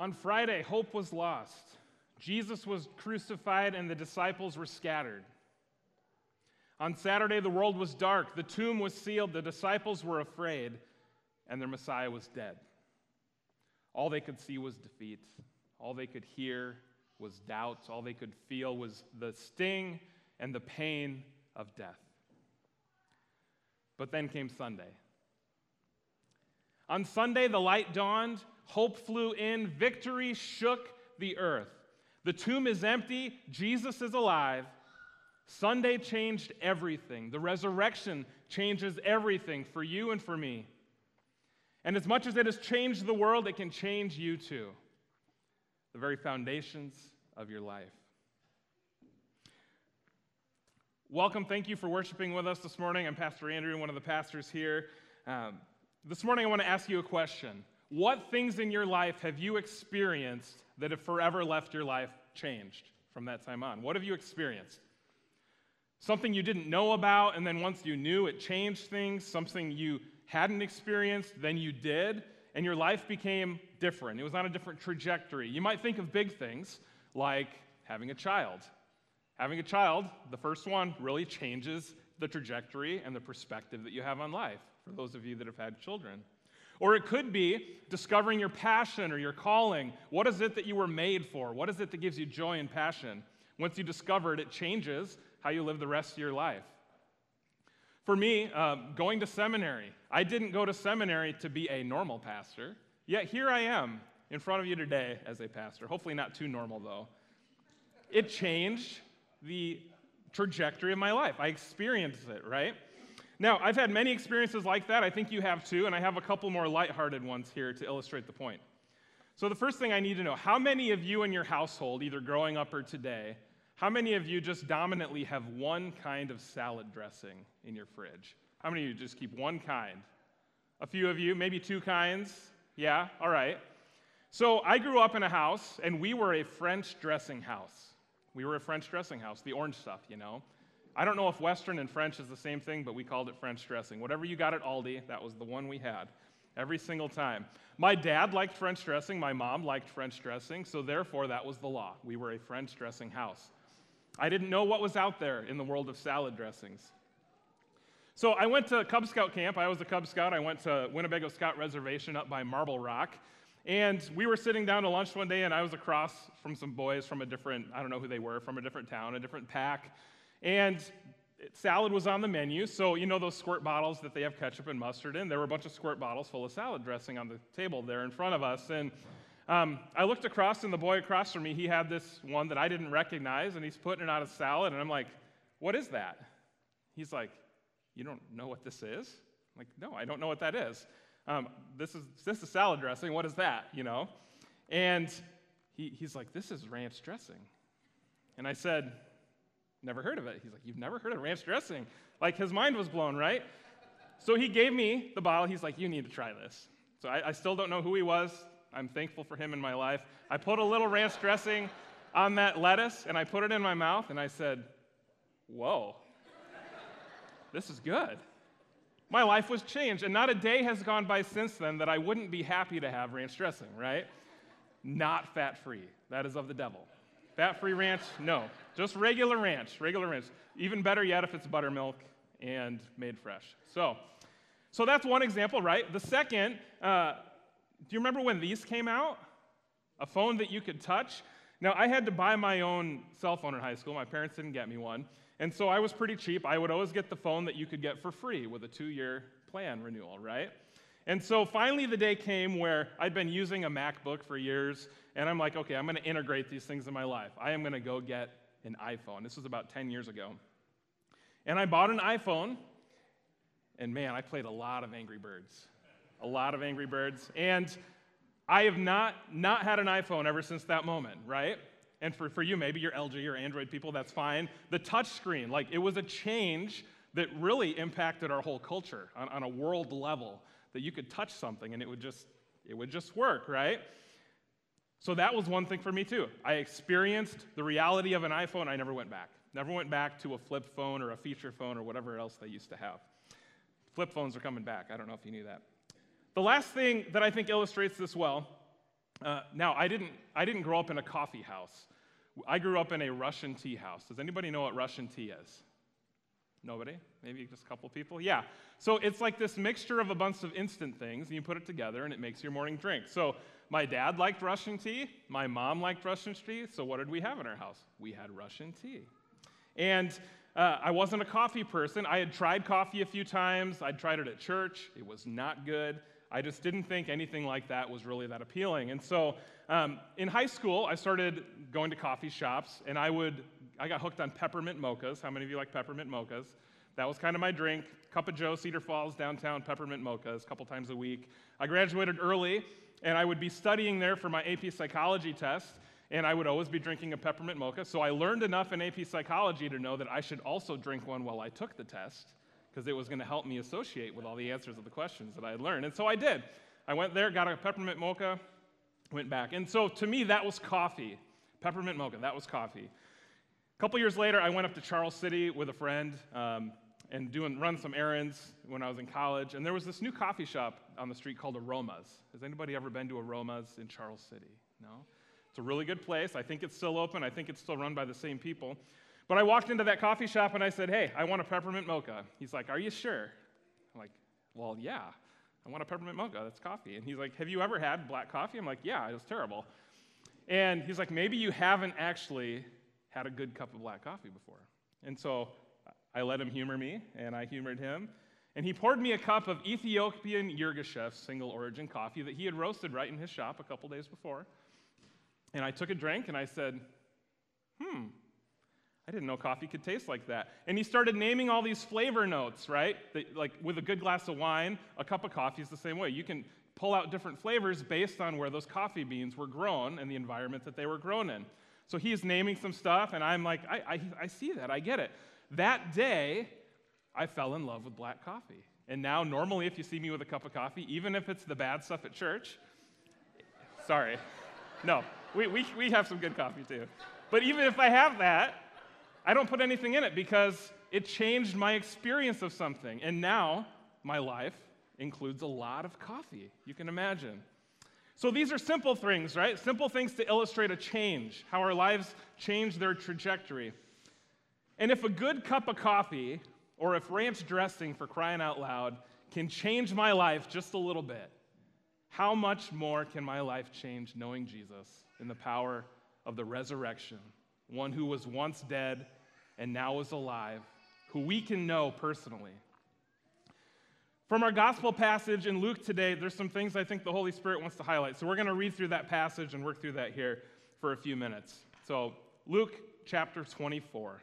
On Friday, hope was lost. Jesus was crucified and the disciples were scattered. On Saturday, the world was dark, the tomb was sealed, the disciples were afraid, and their Messiah was dead. All they could see was defeat. All they could hear was doubt. All they could feel was the sting and the pain of death. But then came Sunday. On Sunday, the light dawned, hope flew in, victory shook the earth. The tomb is empty, Jesus is alive. Sunday changed everything. The resurrection changes everything for you and for me. And as much as it has changed the world, it can change you too. The very foundations of your life. Welcome. Thank you for worshiping with us this morning. I'm Pastor Andrew, one of the pastors here. Um, this morning, I want to ask you a question. What things in your life have you experienced that have forever left your life changed from that time on? What have you experienced? Something you didn't know about, and then once you knew, it changed things. Something you hadn't experienced, then you did, and your life became different. It was on a different trajectory. You might think of big things like having a child. Having a child, the first one, really changes the trajectory and the perspective that you have on life for those of you that have had children. Or it could be discovering your passion or your calling. What is it that you were made for? What is it that gives you joy and passion? Once you discover it, it changes how you live the rest of your life. For me, uh, going to seminary, I didn't go to seminary to be a normal pastor, yet here I am in front of you today as a pastor. Hopefully, not too normal, though. It changed the trajectory of my life. I experienced it, right? Now, I've had many experiences like that. I think you have too, and I have a couple more lighthearted ones here to illustrate the point. So, the first thing I need to know how many of you in your household, either growing up or today, how many of you just dominantly have one kind of salad dressing in your fridge? How many of you just keep one kind? A few of you, maybe two kinds? Yeah, all right. So I grew up in a house, and we were a French dressing house. We were a French dressing house, the orange stuff, you know. I don't know if Western and French is the same thing, but we called it French dressing. Whatever you got at Aldi, that was the one we had every single time. My dad liked French dressing, my mom liked French dressing, so therefore that was the law. We were a French dressing house. I didn't know what was out there in the world of salad dressings. So I went to Cub Scout camp. I was a Cub Scout. I went to Winnebago Scout Reservation up by Marble Rock. And we were sitting down to lunch one day, and I was across from some boys from a different, I don't know who they were, from a different town, a different pack. And salad was on the menu. So, you know those squirt bottles that they have ketchup and mustard in? There were a bunch of squirt bottles full of salad dressing on the table there in front of us. And um, I looked across, and the boy across from me, he had this one that I didn't recognize, and he's putting it on a salad, and I'm like, What is that? He's like, You don't know what this is? I'm like, No, I don't know what that is. Um, this is this is salad dressing. What is that? You know? And he, he's like, This is ranch dressing. And I said, Never heard of it. He's like, You've never heard of ranch dressing? Like his mind was blown, right? So he gave me the bottle. He's like, You need to try this. So I, I still don't know who he was. I'm thankful for him in my life. I put a little ranch dressing on that lettuce and I put it in my mouth and I said, Whoa, this is good. My life was changed, and not a day has gone by since then that I wouldn't be happy to have ranch dressing, right? Not fat free. That is of the devil. Fat free ranch, no. Just regular ranch, regular ranch. Even better yet if it's buttermilk and made fresh. So, so that's one example, right? The second, uh, do you remember when these came out? A phone that you could touch? Now, I had to buy my own cell phone in high school. My parents didn't get me one. And so I was pretty cheap. I would always get the phone that you could get for free with a two year plan renewal, right? And so finally, the day came where I'd been using a MacBook for years, and I'm like, okay, I'm going to integrate these things in my life. I am going to go get an iPhone. This was about 10 years ago. And I bought an iPhone, and man, I played a lot of Angry Birds a lot of Angry Birds. And I have not, not had an iPhone ever since that moment, right? And for, for you, maybe you're LG or Android people, that's fine. The touch screen, like it was a change that really impacted our whole culture on, on a world level, that you could touch something and it would just, it would just work, right? So that was one thing for me too. I experienced the reality of an iPhone, I never went back. Never went back to a flip phone or a feature phone or whatever else they used to have. Flip phones are coming back. I don't know if you knew that. The last thing that I think illustrates this well Uh, now, I didn't, I didn't grow up in a coffee house. I grew up in a Russian tea house. Does anybody know what Russian tea is? Nobody? Maybe just a couple people? Yeah. So it's like this mixture of a bunch of instant things, and you put it together, and it makes your morning drink. So my dad liked Russian tea. My mom liked Russian tea. So what did we have in our house? We had Russian tea. And uh, I wasn't a coffee person. I had tried coffee a few times. I'd tried it at church. It was not good. I just didn't think anything like that was really that appealing. And so um, in high school, I started going to coffee shops, and I would I got hooked on peppermint mochas. How many of you like peppermint mochas? That was kind of my drink. Cup of Joe, Cedar Falls, downtown, peppermint mochas, a couple times a week. I graduated early, and I would be studying there for my AP psychology test, and I would always be drinking a peppermint mocha. So I learned enough in AP psychology to know that I should also drink one while I took the test, because it was going to help me associate with all the answers of the questions that I had learned. And so I did. I went there, got a peppermint mocha, went back. And so to me, that was coffee. Peppermint mocha, that was coffee. A couple years later, I went up to Charles City with a friend um, and doing, run some errands when I was in college. And there was this new coffee shop on the street called Aromas. Has anybody ever been to Aromas in Charles City? No? It's a really good place. I think it's still open. I think it's still run by the same people. But I walked into that coffee shop and I said, Hey, I want a peppermint mocha. He's like, Are you sure? I'm like, Well, yeah. I want a peppermint mocha. That's coffee. And he's like, Have you ever had black coffee? I'm like, Yeah, it was terrible. And he's like, Maybe you haven't actually had a good cup of black coffee before. And so I let him humor me, and I humored him. And he poured me a cup of Ethiopian Yirgacheffe single origin coffee that he had roasted right in his shop a couple days before. And I took a drink and I said, hmm, I didn't know coffee could taste like that. And he started naming all these flavor notes, right? That, like with a good glass of wine, a cup of coffee is the same way. You can pull out different flavors based on where those coffee beans were grown and the environment that they were grown in. So he's naming some stuff, and I'm like, I, I, I see that, I get it. That day, I fell in love with black coffee. And now, normally, if you see me with a cup of coffee, even if it's the bad stuff at church, sorry. No, we, we, we have some good coffee too. But even if I have that, I don't put anything in it because it changed my experience of something. And now, my life includes a lot of coffee. You can imagine. So these are simple things, right? Simple things to illustrate a change, how our lives change their trajectory. And if a good cup of coffee, or if ranch dressing for crying out loud, can change my life just a little bit, how much more can my life change knowing Jesus in the power of the resurrection, one who was once dead and now is alive, who we can know personally? From our gospel passage in Luke today, there's some things I think the Holy Spirit wants to highlight. So we're going to read through that passage and work through that here for a few minutes. So, Luke chapter 24.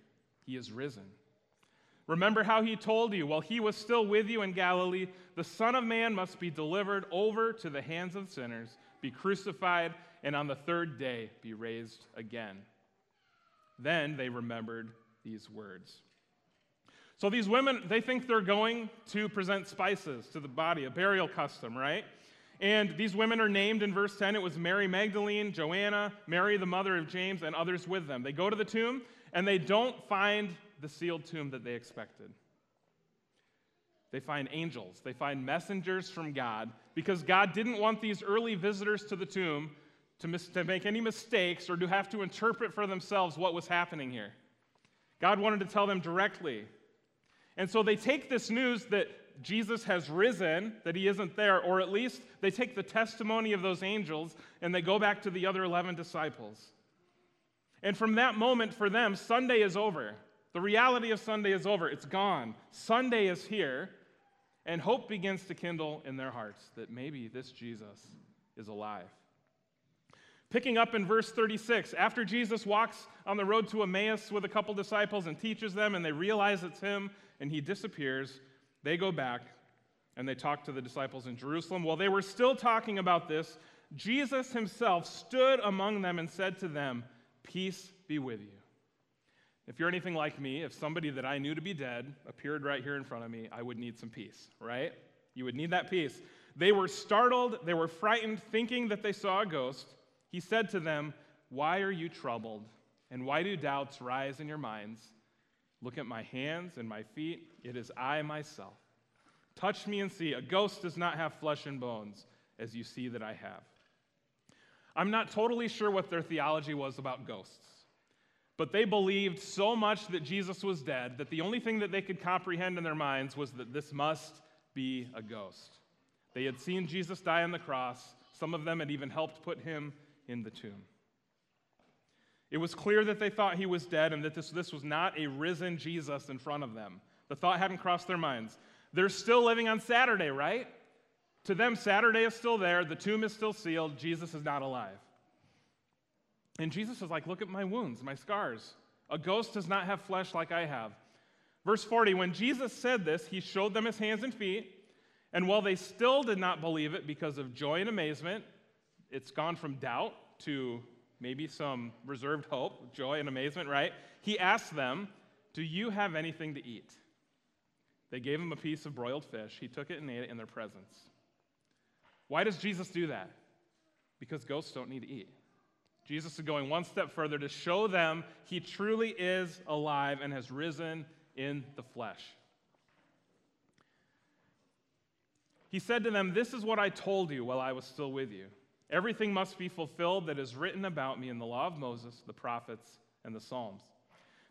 he is risen. Remember how he told you, while he was still with you in Galilee, the Son of Man must be delivered over to the hands of sinners, be crucified, and on the third day be raised again. Then they remembered these words. So these women, they think they're going to present spices to the body, a burial custom, right? And these women are named in verse 10. It was Mary Magdalene, Joanna, Mary, the mother of James, and others with them. They go to the tomb and they don't find the sealed tomb that they expected. They find angels, they find messengers from God because God didn't want these early visitors to the tomb to, mis- to make any mistakes or to have to interpret for themselves what was happening here. God wanted to tell them directly. And so they take this news that Jesus has risen, that he isn't there, or at least they take the testimony of those angels and they go back to the other 11 disciples. And from that moment, for them, Sunday is over. The reality of Sunday is over. It's gone. Sunday is here, and hope begins to kindle in their hearts that maybe this Jesus is alive. Picking up in verse 36, after Jesus walks on the road to Emmaus with a couple disciples and teaches them, and they realize it's him, and he disappears, they go back and they talk to the disciples in Jerusalem. While they were still talking about this, Jesus himself stood among them and said to them, Peace be with you. If you're anything like me, if somebody that I knew to be dead appeared right here in front of me, I would need some peace, right? You would need that peace. They were startled, they were frightened, thinking that they saw a ghost. He said to them, Why are you troubled? And why do doubts rise in your minds? Look at my hands and my feet. It is I myself. Touch me and see. A ghost does not have flesh and bones, as you see that I have. I'm not totally sure what their theology was about ghosts, but they believed so much that Jesus was dead that the only thing that they could comprehend in their minds was that this must be a ghost. They had seen Jesus die on the cross, some of them had even helped put him in the tomb. It was clear that they thought he was dead and that this, this was not a risen Jesus in front of them. The thought hadn't crossed their minds. They're still living on Saturday, right? To them, Saturday is still there, the tomb is still sealed, Jesus is not alive. And Jesus is like, Look at my wounds, my scars. A ghost does not have flesh like I have. Verse 40 When Jesus said this, he showed them his hands and feet. And while they still did not believe it because of joy and amazement, it's gone from doubt to maybe some reserved hope, joy and amazement, right? He asked them, Do you have anything to eat? They gave him a piece of broiled fish. He took it and ate it in their presence. Why does Jesus do that? Because ghosts don't need to eat. Jesus is going one step further to show them he truly is alive and has risen in the flesh. He said to them, This is what I told you while I was still with you. Everything must be fulfilled that is written about me in the law of Moses, the prophets, and the Psalms.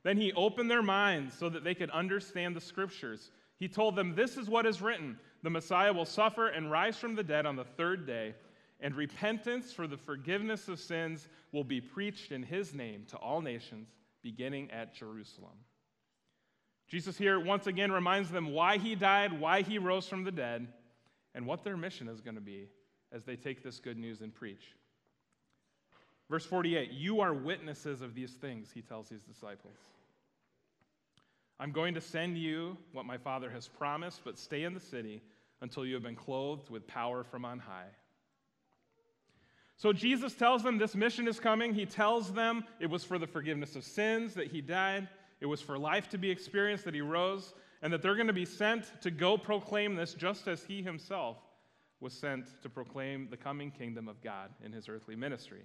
Then he opened their minds so that they could understand the scriptures. He told them, This is what is written the Messiah will suffer and rise from the dead on the third day, and repentance for the forgiveness of sins will be preached in his name to all nations, beginning at Jerusalem. Jesus here once again reminds them why he died, why he rose from the dead, and what their mission is going to be as they take this good news and preach. Verse 48 You are witnesses of these things, he tells his disciples. I'm going to send you what my Father has promised, but stay in the city until you have been clothed with power from on high. So Jesus tells them this mission is coming. He tells them it was for the forgiveness of sins that he died, it was for life to be experienced that he rose, and that they're going to be sent to go proclaim this just as he himself was sent to proclaim the coming kingdom of God in his earthly ministry.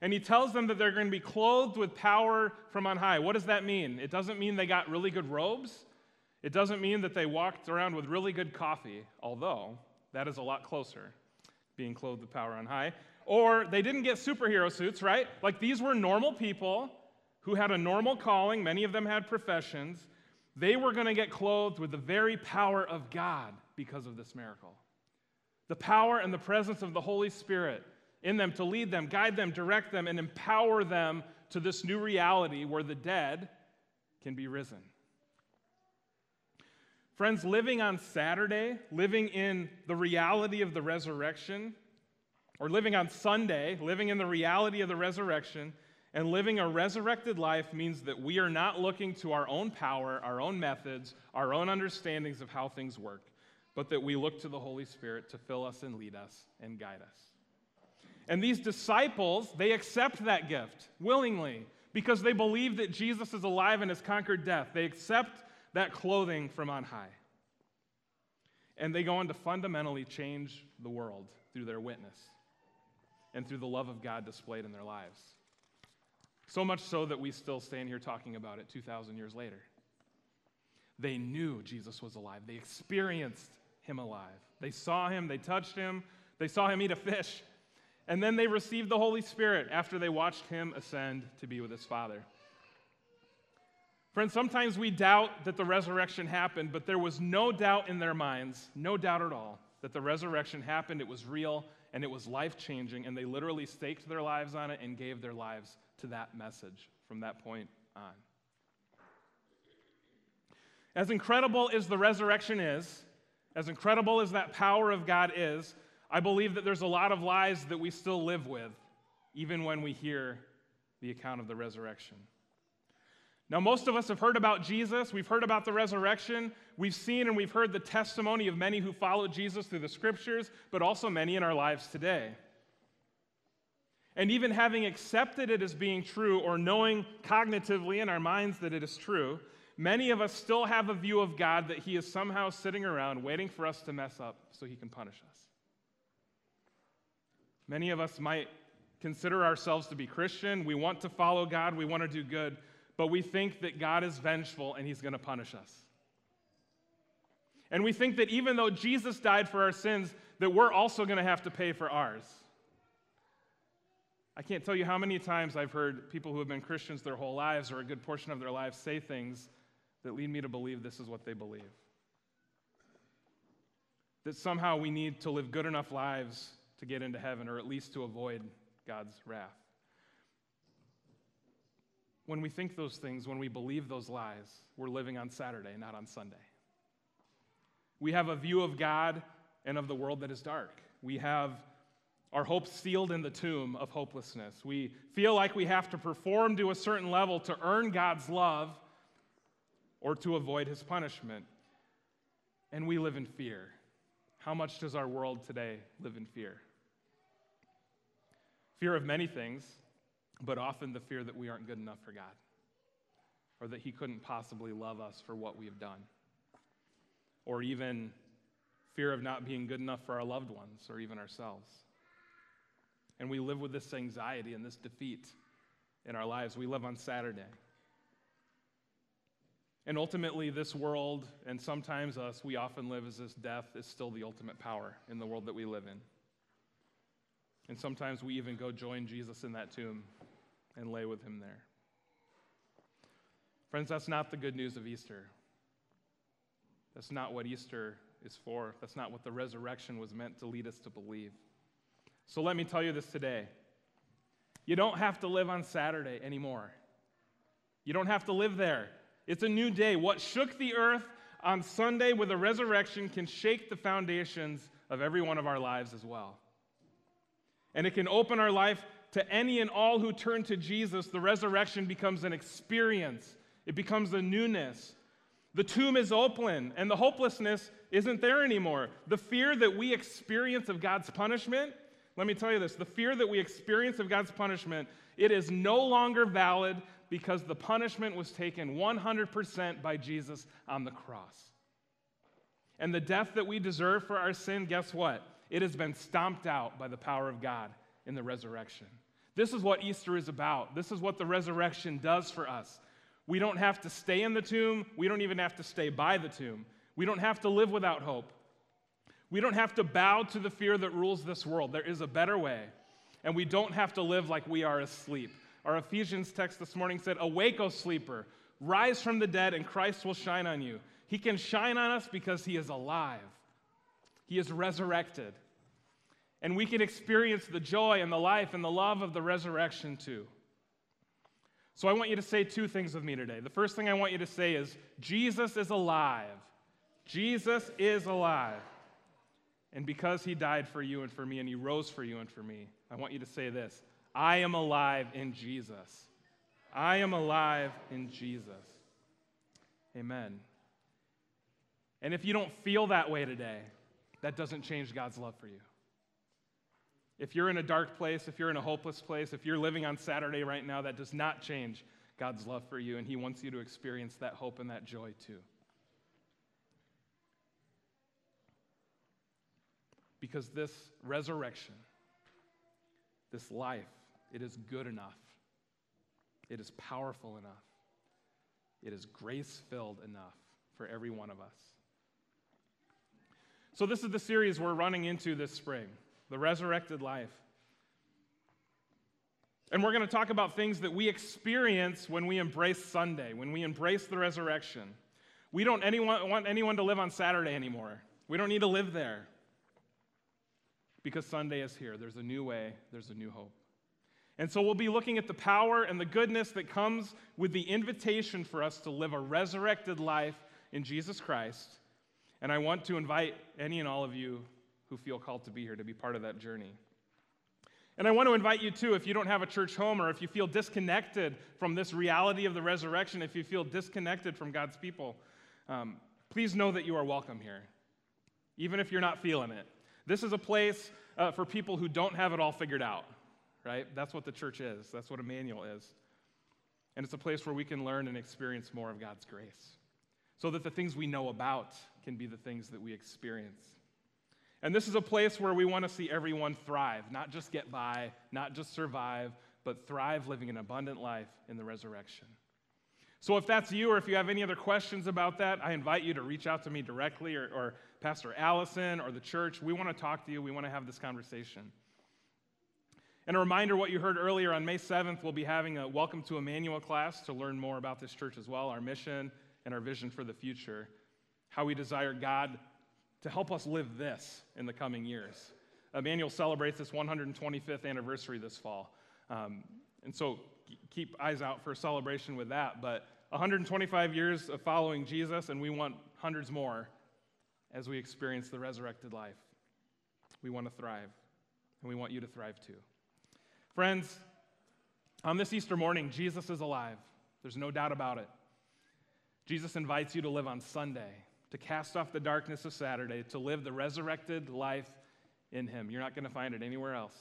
And he tells them that they're going to be clothed with power from on high. What does that mean? It doesn't mean they got really good robes. It doesn't mean that they walked around with really good coffee, although that is a lot closer, being clothed with power on high. Or they didn't get superhero suits, right? Like these were normal people who had a normal calling, many of them had professions. They were going to get clothed with the very power of God because of this miracle the power and the presence of the Holy Spirit in them to lead them, guide them, direct them, and empower them to this new reality where the dead can be risen. Friends, living on Saturday, living in the reality of the resurrection, or living on Sunday, living in the reality of the resurrection, and living a resurrected life means that we are not looking to our own power, our own methods, our own understandings of how things work but that we look to the Holy Spirit to fill us and lead us and guide us. And these disciples, they accept that gift willingly because they believe that Jesus is alive and has conquered death. They accept that clothing from on high. And they go on to fundamentally change the world through their witness and through the love of God displayed in their lives. So much so that we still stand here talking about it 2,000 years later. They knew Jesus was alive, they experienced him alive. They saw him, they touched him, they saw him eat a fish, and then they received the Holy Spirit after they watched him ascend to be with his Father. Friends, sometimes we doubt that the resurrection happened, but there was no doubt in their minds, no doubt at all, that the resurrection happened. It was real and it was life changing, and they literally staked their lives on it and gave their lives to that message from that point on. As incredible as the resurrection is, as incredible as that power of God is, I believe that there's a lot of lies that we still live with, even when we hear the account of the resurrection. Now, most of us have heard about Jesus. We've heard about the resurrection. We've seen and we've heard the testimony of many who followed Jesus through the scriptures, but also many in our lives today. And even having accepted it as being true or knowing cognitively in our minds that it is true, many of us still have a view of God that He is somehow sitting around waiting for us to mess up so He can punish us. Many of us might consider ourselves to be Christian. We want to follow God, we want to do good, but we think that God is vengeful and He's going to punish us. And we think that even though Jesus died for our sins, that we're also going to have to pay for ours. I can't tell you how many times I've heard people who have been Christians their whole lives or a good portion of their lives say things that lead me to believe this is what they believe. That somehow we need to live good enough lives to get into heaven or at least to avoid God's wrath. When we think those things, when we believe those lies, we're living on Saturday, not on Sunday. We have a view of God and of the world that is dark. We have our hope sealed in the tomb of hopelessness. We feel like we have to perform to a certain level to earn God's love or to avoid his punishment. And we live in fear. How much does our world today live in fear? Fear of many things, but often the fear that we aren't good enough for God or that he couldn't possibly love us for what we have done. Or even fear of not being good enough for our loved ones or even ourselves. And we live with this anxiety and this defeat in our lives. We live on Saturday. And ultimately, this world, and sometimes us, we often live as this death is still the ultimate power in the world that we live in. And sometimes we even go join Jesus in that tomb and lay with him there. Friends, that's not the good news of Easter. That's not what Easter is for. That's not what the resurrection was meant to lead us to believe. So let me tell you this today. You don't have to live on Saturday anymore. You don't have to live there. It's a new day. What shook the earth on Sunday with the resurrection can shake the foundations of every one of our lives as well. And it can open our life to any and all who turn to Jesus. The resurrection becomes an experience, it becomes a newness. The tomb is open, and the hopelessness isn't there anymore. The fear that we experience of God's punishment let me tell you this the fear that we experience of God's punishment, it is no longer valid because the punishment was taken 100% by Jesus on the cross. And the death that we deserve for our sin, guess what? It has been stomped out by the power of God in the resurrection. This is what Easter is about. This is what the resurrection does for us. We don't have to stay in the tomb. We don't even have to stay by the tomb. We don't have to live without hope. We don't have to bow to the fear that rules this world. There is a better way. And we don't have to live like we are asleep. Our Ephesians text this morning said, Awake, O sleeper, rise from the dead, and Christ will shine on you. He can shine on us because he is alive, he is resurrected. And we can experience the joy and the life and the love of the resurrection too. So I want you to say two things with me today. The first thing I want you to say is Jesus is alive. Jesus is alive. And because he died for you and for me, and he rose for you and for me, I want you to say this I am alive in Jesus. I am alive in Jesus. Amen. And if you don't feel that way today, that doesn't change God's love for you. If you're in a dark place, if you're in a hopeless place, if you're living on Saturday right now, that does not change God's love for you, and He wants you to experience that hope and that joy too. Because this resurrection, this life, it is good enough. It is powerful enough. It is grace filled enough for every one of us. So, this is the series we're running into this spring the resurrected life. And we're going to talk about things that we experience when we embrace Sunday, when we embrace the resurrection. We don't anyone, want anyone to live on Saturday anymore. We don't need to live there because Sunday is here. There's a new way, there's a new hope. And so we'll be looking at the power and the goodness that comes with the invitation for us to live a resurrected life in Jesus Christ. And I want to invite any and all of you who feel called to be here to be part of that journey. And I want to invite you too, if you don't have a church home or if you feel disconnected from this reality of the resurrection, if you feel disconnected from God's people, um, please know that you are welcome here, even if you're not feeling it. This is a place uh, for people who don't have it all figured out, right? That's what the church is, that's what Emmanuel is. And it's a place where we can learn and experience more of God's grace so that the things we know about can be the things that we experience. And this is a place where we want to see everyone thrive, not just get by, not just survive, but thrive living an abundant life in the resurrection. So, if that's you, or if you have any other questions about that, I invite you to reach out to me directly or, or Pastor Allison or the church. We want to talk to you, we want to have this conversation. And a reminder what you heard earlier on May 7th, we'll be having a Welcome to Emmanuel class to learn more about this church as well, our mission and our vision for the future, how we desire God to help us live this in the coming years. Emmanuel celebrates its 125th anniversary this fall. Um, and so keep eyes out for a celebration with that. But 125 years of following Jesus, and we want hundreds more as we experience the resurrected life. We want to thrive, and we want you to thrive too. Friends, on this Easter morning, Jesus is alive. There's no doubt about it. Jesus invites you to live on Sunday, to cast off the darkness of Saturday, to live the resurrected life in Him. You're not going to find it anywhere else.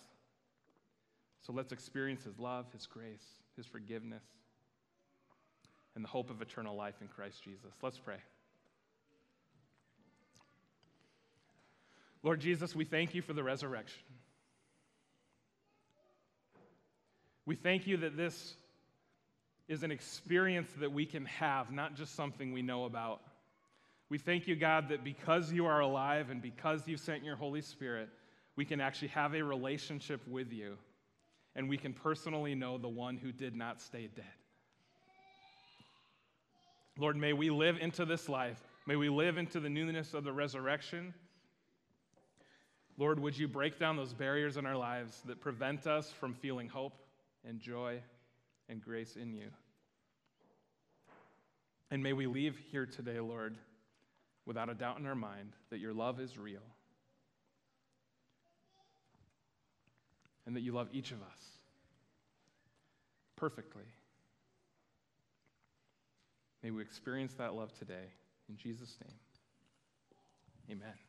So let's experience His love, His grace, His forgiveness, and the hope of eternal life in Christ Jesus. Let's pray. Lord Jesus, we thank you for the resurrection. We thank you that this is an experience that we can have, not just something we know about. We thank you, God, that because you are alive and because you sent your Holy Spirit, we can actually have a relationship with you and we can personally know the one who did not stay dead. Lord, may we live into this life. May we live into the newness of the resurrection. Lord, would you break down those barriers in our lives that prevent us from feeling hope? And joy and grace in you. And may we leave here today, Lord, without a doubt in our mind that your love is real and that you love each of us perfectly. May we experience that love today. In Jesus' name, amen.